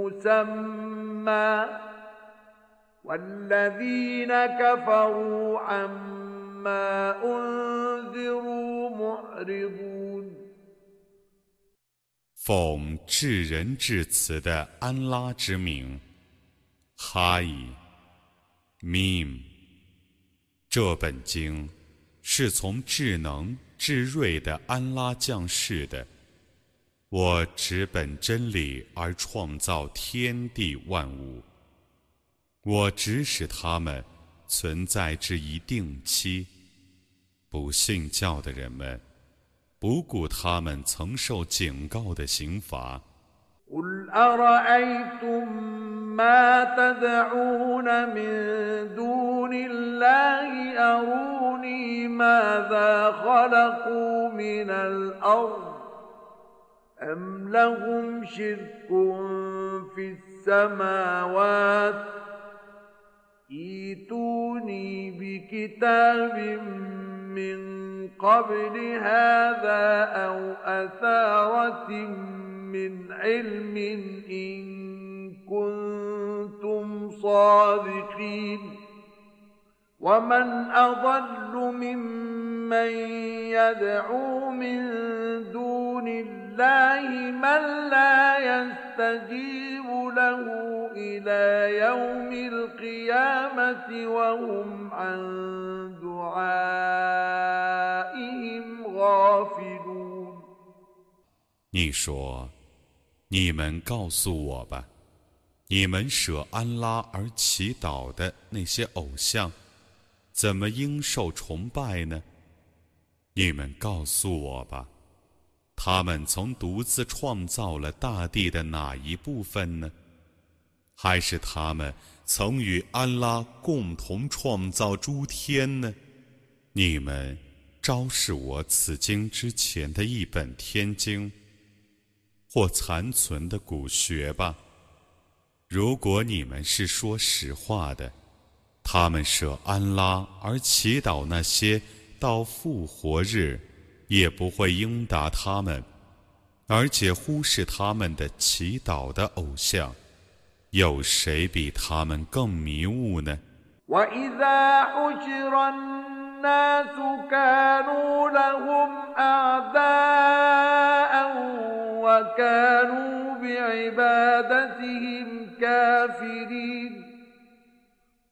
مسمى والذين كفروا عما أنذروا معرضون 奉至仁至慈的安拉之名，哈伊。mim，这本经是从智能智睿的安拉降世的。 我只本真理而创造天地万物。我指使他们存在至一定期。不信教的人们，不顾他们曾受警告的刑罚。أم لهم شرك في السماوات ايتوني بكتاب من قبل هذا أو أثارة من علم إن كنتم صادقين ومن أضل ممن يدعو من دون الله من لا يستجيب له إلى يوم القيامة وهم عن دعائهم غافلون 你说你们告诉我吧，你们舍安拉而祈祷的那些偶像，怎么应受崇拜呢？你们告诉我吧， 他们曾独自创造了大地的哪一部分呢？还是他们曾与安拉共同创造诸天呢？你们昭示我此经之前的一本天经。或残存的古学吧。如果你们是说实话的，他们舍安拉而祈祷那些到复活日也不会应答他们，而且忽视他们的祈祷的偶像，有谁比他们更迷雾呢？وكانوا بعبادتهم كافرين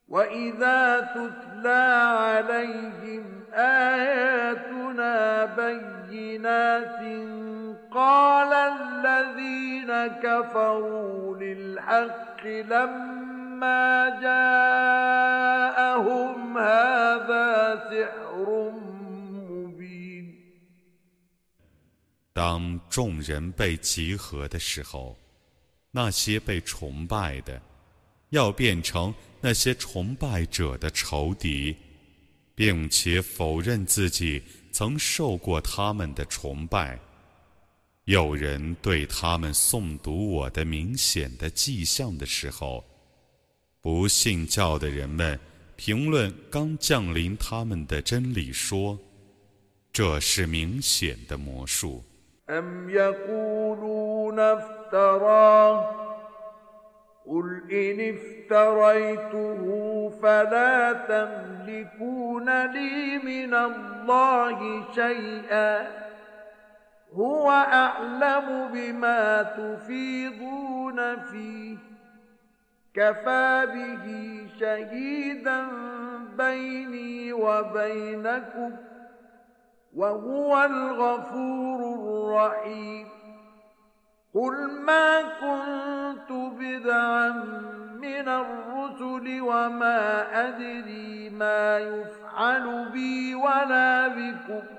واذا تتلى عليهم اياتنا كفروا للحق لما جاءهم هذا سحر 当众人被集合的时候，那些被崇拜的，要变成那些崇拜者的仇敌，并且否认自己曾受过他们的崇拜。 有人对他们诵读我的明显的迹象的时候，不信教的人们评论刚降临他们的真理说：“这是明显的魔术。” أم يقولون افتراه قل إن افتريته فلا تملكون لي من الله شيئا هو أعلم بما تفيضون فيه. كفى به شهيدا بيني وبينكم وهو الغفور الرحيم. قل ما كنت بدعا من الرسل وما أدري ما يفعل بي ولا بكم.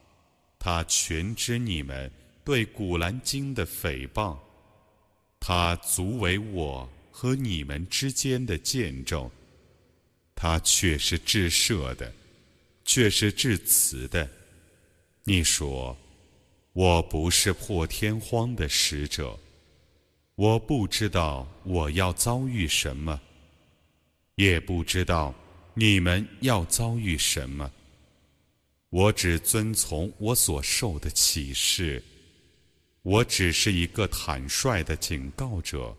他全知你们对古兰经的诽谤，他足为我和你们之间的见证。他却是至赦的。却是至慈的。你说，我不是破天荒的使者，我不知道我要遭遇什么，也不知道你们要遭遇什么。我只遵从我所受的启示，我只是一个坦率的警告者。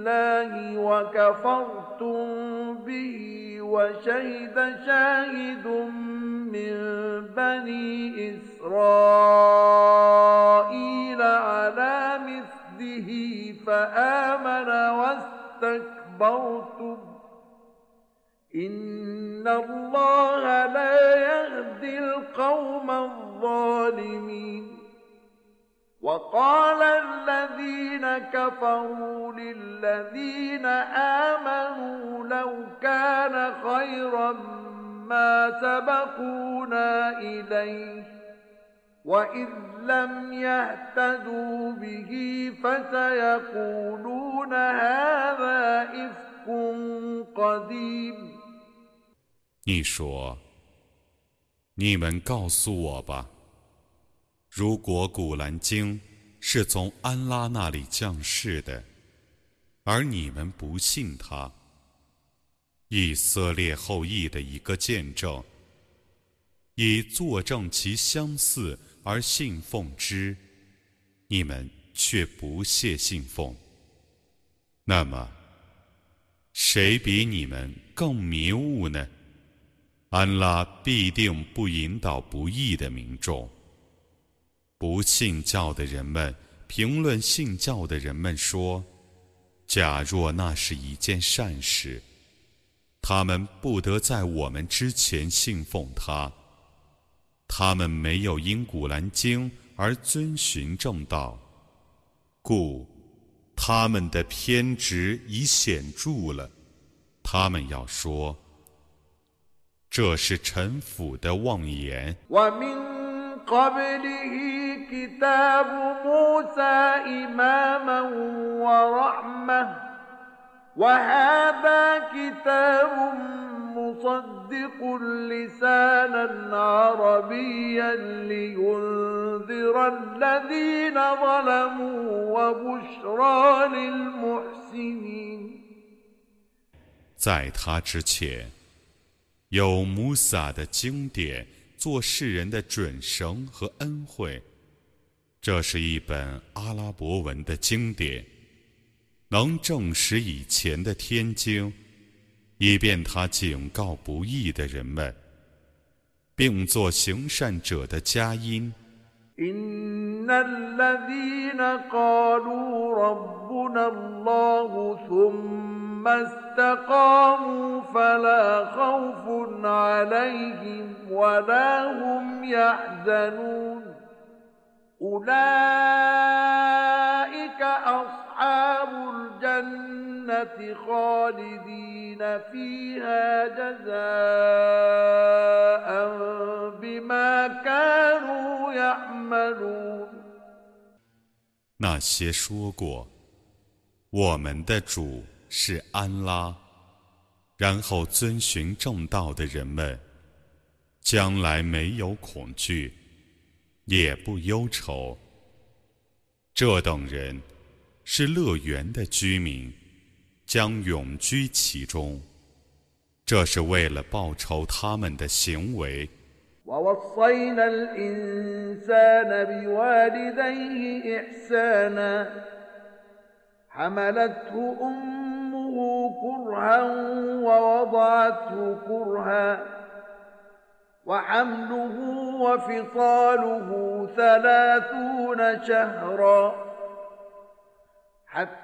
الله وكفرتم به وشهد شاهد من بني إسرائيل على مثله فآمن واستكبرتم إن الله لا يهدي القوم الظالمين. وقال الذين كفروا للذين آمنوا لو كان خيرا ما سبقونا إليه. وإذ لم يهتدوا به فسيقولون هذا إفك قديم 你说：“你们告诉我吧。”如果古兰经是从安拉那里降世的，而你们不信他，以色列后裔的一个见证，以作证其相似 而信奉之，你们却不屑信奉，那么谁比你们更迷雾呢？安拉必定不引导不义的民众。不信教的人们评论信教的人们说：“假若那是一件善事，他们不得在我们之前信奉他。他们没有因古兰经而遵循正道，故他们的偏执已显著了。他们要说，这是臣腐的妄言。” قبله كتاب موسى إماما ورحمة وهذا كتاب مصدق لسانا عربيا لينذر الذين ظلموا وبشرى للمحسنين 在他之前，有穆萨的经典做世人的准绳和恩惠，这是一本阿拉伯文的经典，能证实以前的天经， 以便他警告不义的人们，并做行善者的佳音。إن الذين قالوا ربنا الله ثم استقاموا فلا خوف عليهم ولا هم يحزنون أولئك أصحاب الجنة خالدين فيها جزاء بما كانوا يعملون 那些说过我们的主是安拉，然后遵循正道的人们，将来没有恐惧。也不忧愁。这等人是乐园的居民， 将永居其中。这是为了报酬他们的行为。 كرها ووضعته كرها وحمله وفصاله ثلاثون شهرا حتى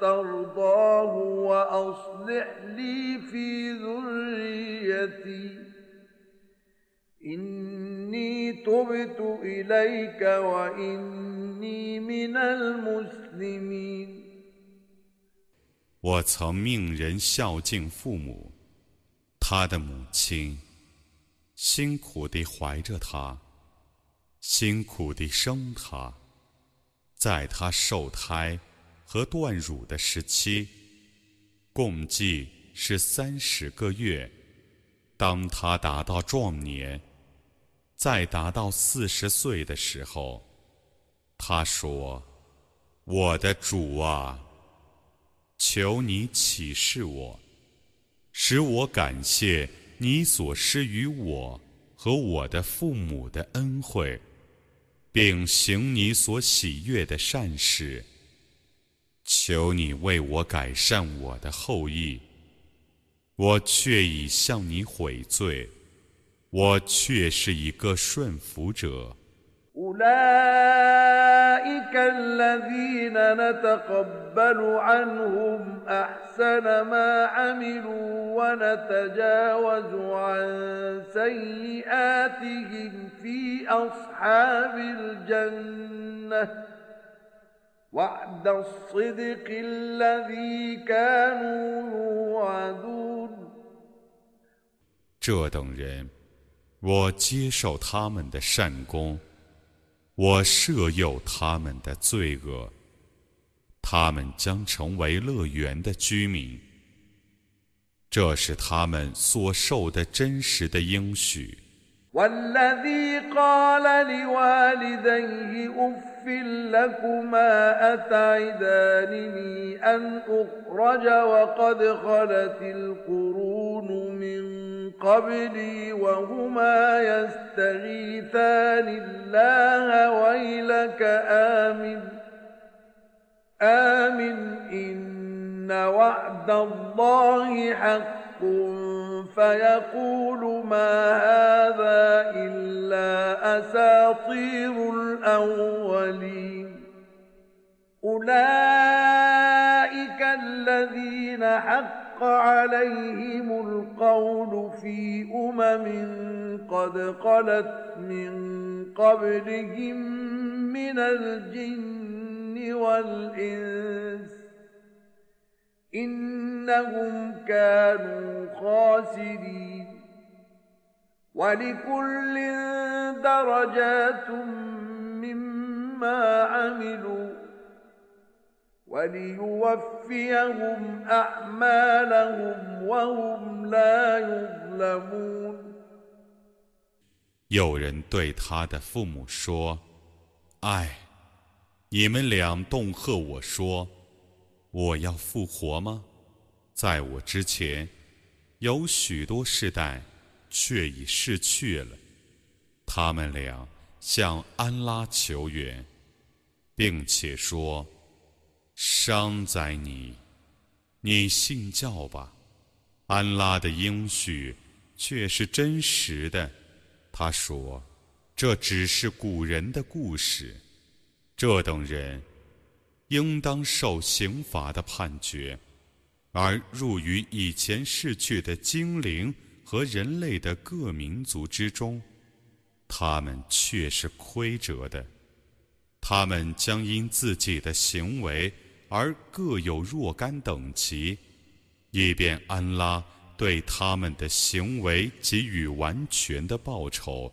ترضاه وأصلح لي في ذريتي إني تبت إليك وإني من المسلمين 我曾命人孝敬父母，他的母亲辛苦地怀着他，辛苦地生他，在他受胎 和断乳的时期，共计是三十个月。当他达到壮年，再达到四十岁的时候，他说：“我的主啊！”求你启示我，使我感谢你所施于我和我的父母的恩惠，并行你所喜悦的善事。求你为我改善我的后裔，我却已向你悔罪，我却是一个顺服者。أولئك الذين نتقبل عنهم أحسن ما عملوا ونتجاوز عن سيئاتهم في أصحاب الجنة وعد الصدق الذي كانوا يوعدون 这等人，我接受他们的善功。我赦宥他们的罪恶，他们将成为乐园的居民。这是他们所受的真实的应许。 والذي قال لوالديه أف لكما أتعدانني أن أخرج وقد خلت القرون من قبلي وهما يستغيثان الله ويلك آمن. آمن إن وعد الله حق فيقول ما هذا إلا أساطير الأولين. أولئك الذين حق عليهم القول في أمم قد خلت من قبلهم من الجن والإنس إنهم كانوا خاسرين ولكل درجات مما عملوا 有人对他的父母说：“哎，你们俩恫吓我说， 我要复活吗？在我之前，有许多世代却已逝去了。他们俩向安拉求援，并且说。”伤在你，你信教吧。安拉的应许却是真实的。他说：“这只是古人的故事。这等人应当受刑罚的判决，而入于以前逝去的精灵和人类的各民族之中，他们却是亏折的。他们将因自己的行为。”而各有若干等级，以便安拉对他们的行为给予完全的报酬，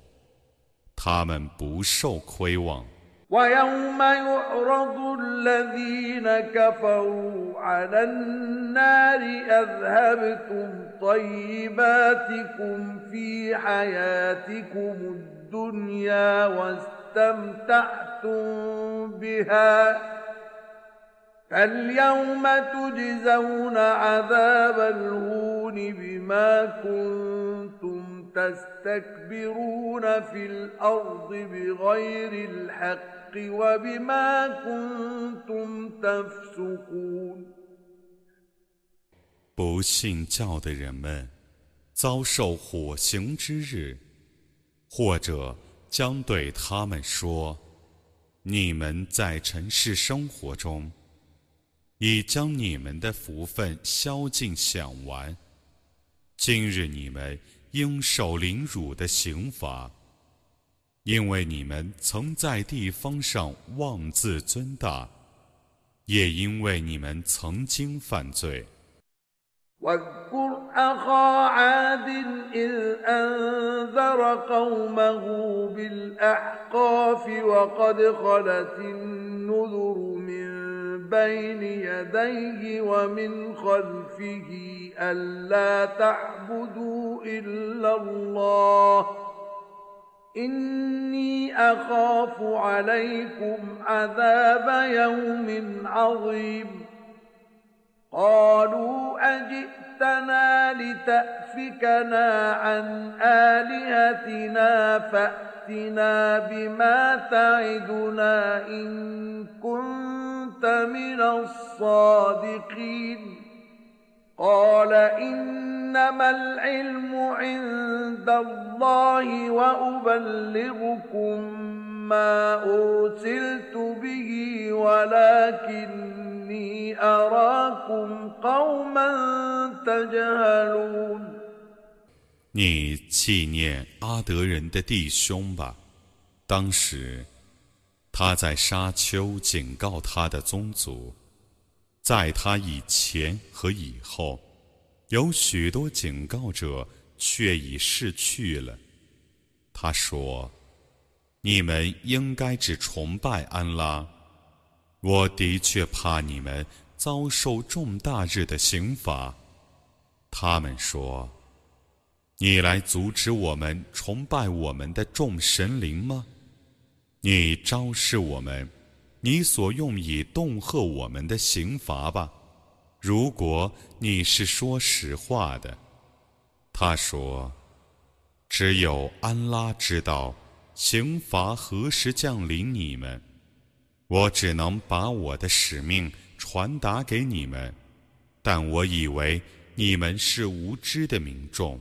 他们不受亏望。ويوم يعرض الذين كفروا على النار أذهبتم طيباتكم في حياتكم الدنيا واستمتعتم بها فاليوم تجزون عذاب الهون بما كنتم 不信教的人们遭受火刑之日，或者将对他们说：“你们在尘世生活中已将你们的福分消尽享完，今日你们。”应受凌辱的刑罚，因为你们曾在地方上妄自尊大，也因为你们曾经犯罪。بين يديه ومن خلفه ألا تعبدوا إلا الله. إني أخاف عليكم عذاب يوم عظيم. قالوا أجئتنا لتأفكنا عن آلهتنا فأتنا بما تعدنا إن كنت من الصادقين قال إنما العلم عند الله وأبلغكم ما أرسلت به ولكني أراكم قوما تجهلون 你纪念阿德人的弟兄吧，当时他在沙丘警告他的宗族，在他以前和以后，有许多警告者却已逝去了。他说：“你们应该只崇拜安拉。我的确怕你们遭受重大日的刑罚。”他们说：“你来阻止我们崇拜我们的众神灵吗？”你昭示我们，你所用以恫吓我们的刑罚吧。如果你是说实话的，他说：“只有安拉知道刑罚何时降临你们，我只能把我的使命传达给你们，但我以为你们是无知的民众。”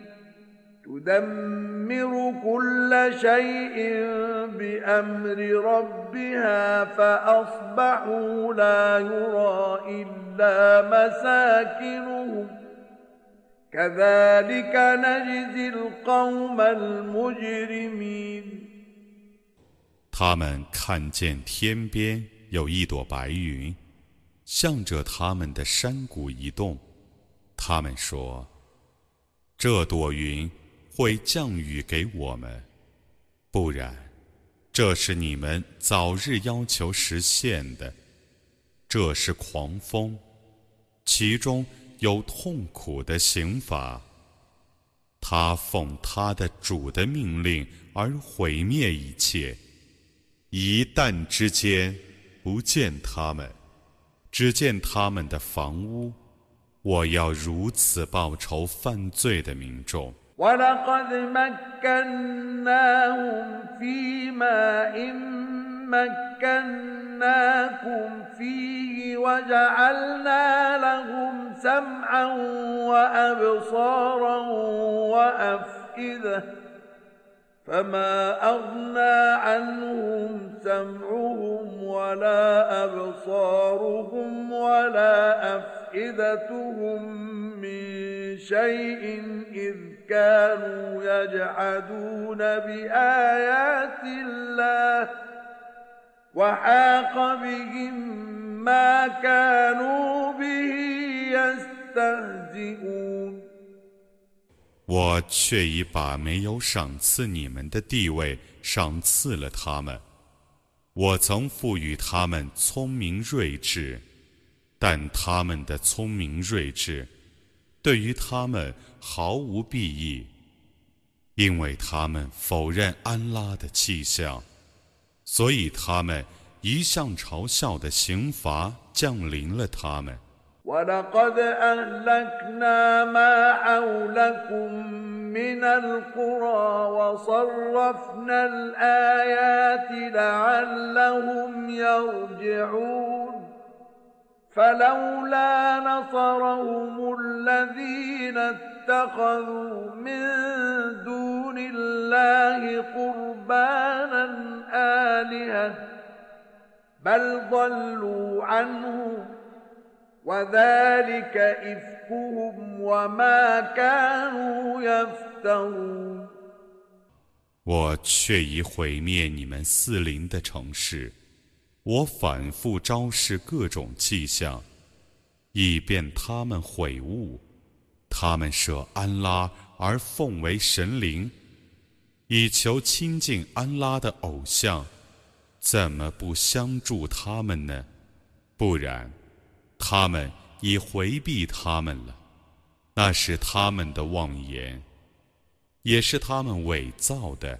تدمر كل شيء بأمر ربها فأصبحوا لا يرى إلا مساكنهم كذلك نجزي القوم المجرمين 他们看见天边有一朵白云，向着他们的山谷移动。他们说：“这朵云 会降雨给我们，不然，这是你们早日要求实现的。这是狂风，其中有痛苦的刑罚。他奉他的主的命令而毁灭一切，一旦之间不见他们，只见他们的房屋，我要如此报仇犯罪的民众。ولقد مكناهم في ماء مكناكم فيه وجعلنا لهم سمعا وأبصارا وأفئدة فما أغنى عنهم سمعهم ولا أبصارهم ولا أفئدة أفئدتهم من شيء إذ كانوا يجحدون بآيات الله وحاق بهم ما كانوا به يستهزئون 我却已把没有赏赐你们的地位赏赐了他们。我曾赋予他们聪明睿智， 但他们的聪明睿智对于他们毫无裨益，因为他们否认安拉的气象，所以他们一向嘲笑的刑罚降临了他们。ولقد أهلكنا ما حولكم من القرى وصرفنا الآيات لعلهم يرجعون فلولا نصرهم الذين اتخذوا من دون الله قربانا آلهة بل ضلوا عنهم 我却已毁灭你们四邻的城市， 我反复昭示各种迹象，以便他们悔悟。他们舍安拉而奉为神灵，以求亲近安拉的偶像，怎么不相助他们呢？不然。他们已回避他们了，那是他们的妄言，也是他们伪造的。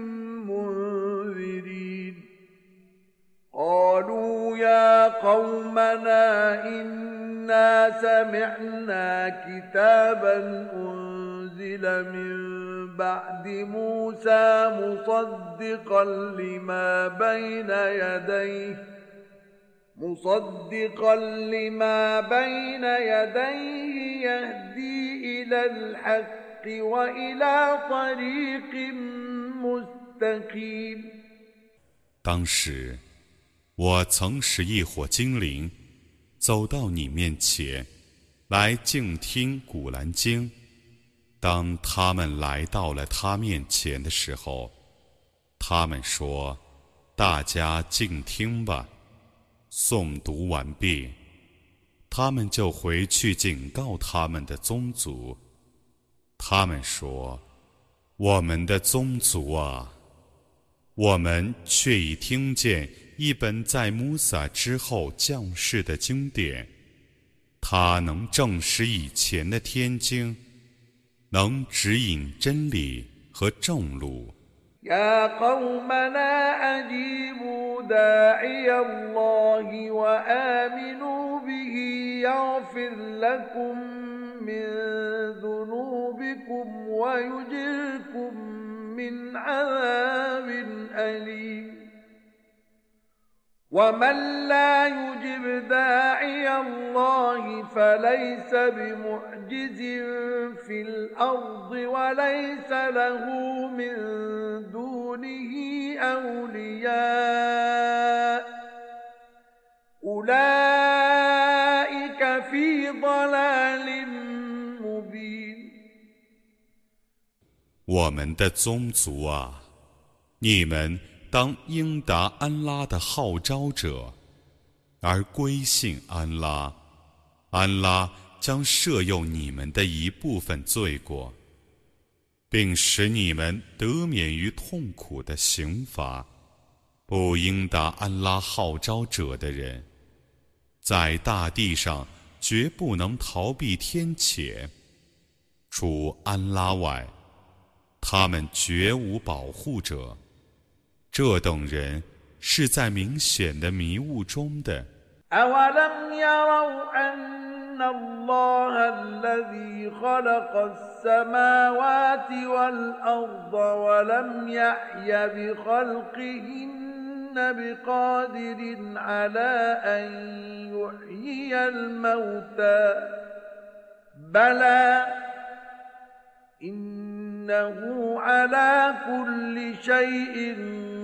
قالوا يا قومنا إنا سمعنا كتابا أنزل من بعد موسى مصدقا لما بين يديه مصدقا لما بين يديه يهدي إلى الحق وإلى طريق مستقيم 当时，我曾使一伙精灵走到你面前，来静听《古兰经》。当他们来到了他面前的时候，他们说：“大家静听吧。”诵读完毕，他们就回去警告他们的宗族。他们说：“我们的宗族啊，我们却已听见一本在穆萨之后降世的经典，它能证实以前的天经，能指引真理和正路。” يا قومنا أجيبوا داعي الله وآمنوا به يغفر لكم من ذنوبكم ويجركم من عذاب أليم ومن لا يجب داعي الله فليس بمعجز في الارض وليس له من دونه اولياء اولئك في ضلال مبين 我们的宗族啊，你们 当应答安拉的号召者，而归信安拉，安拉将赦宥你们的一部分罪过，并使你们得免于痛苦的刑罚。不应答安拉号召者的人，在大地上绝不能逃避天谴，除安拉外，他们绝无保护者。这等人是在明显的迷雾中的。أولم يروا أن إن الله الذي خلق السماوات والأرض ولم يحي بخلقهن بقادر على أن يحيي الموتى بلى إنه على كل شيء قدير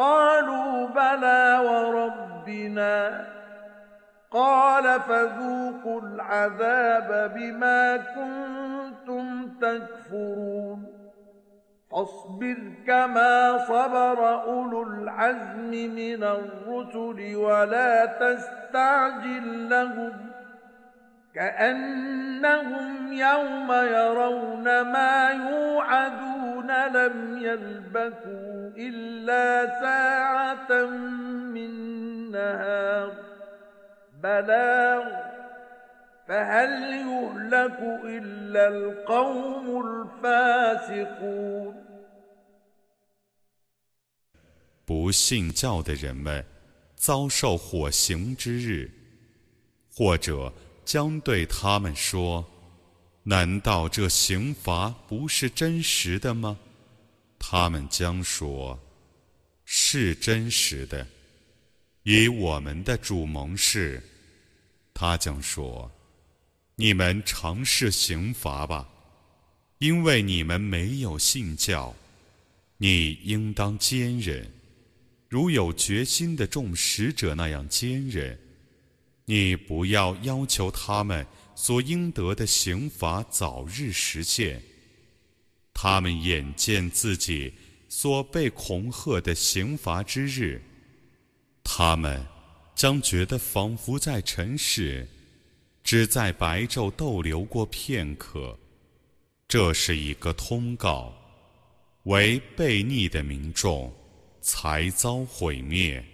قالوا بلى وربنا قال فذوقوا العذاب بما كنتم تكفرون. فاصبر كما صبر أولو العزم من الرسل ولا تستعجل لهم كأنهم يوم يرون ما يوعدون لم يلبثوا. 不信教的人们遭受火刑之日，或者将对他们说：“难道这刑罚不是真实的吗？”他们将说：“是真实的，以我们的主盟誓。”他将说：“你们尝试刑罚吧，因为你们没有信教。你应当坚忍，如有决心的众使者那样坚忍。你不要要求他们所应得的刑罚早日实现。”他们眼见自己所被恐吓的刑罚之日，他们将觉得仿佛在尘世，只在白昼逗留过片刻。这是一个通告，为悖逆的民众才遭毁灭。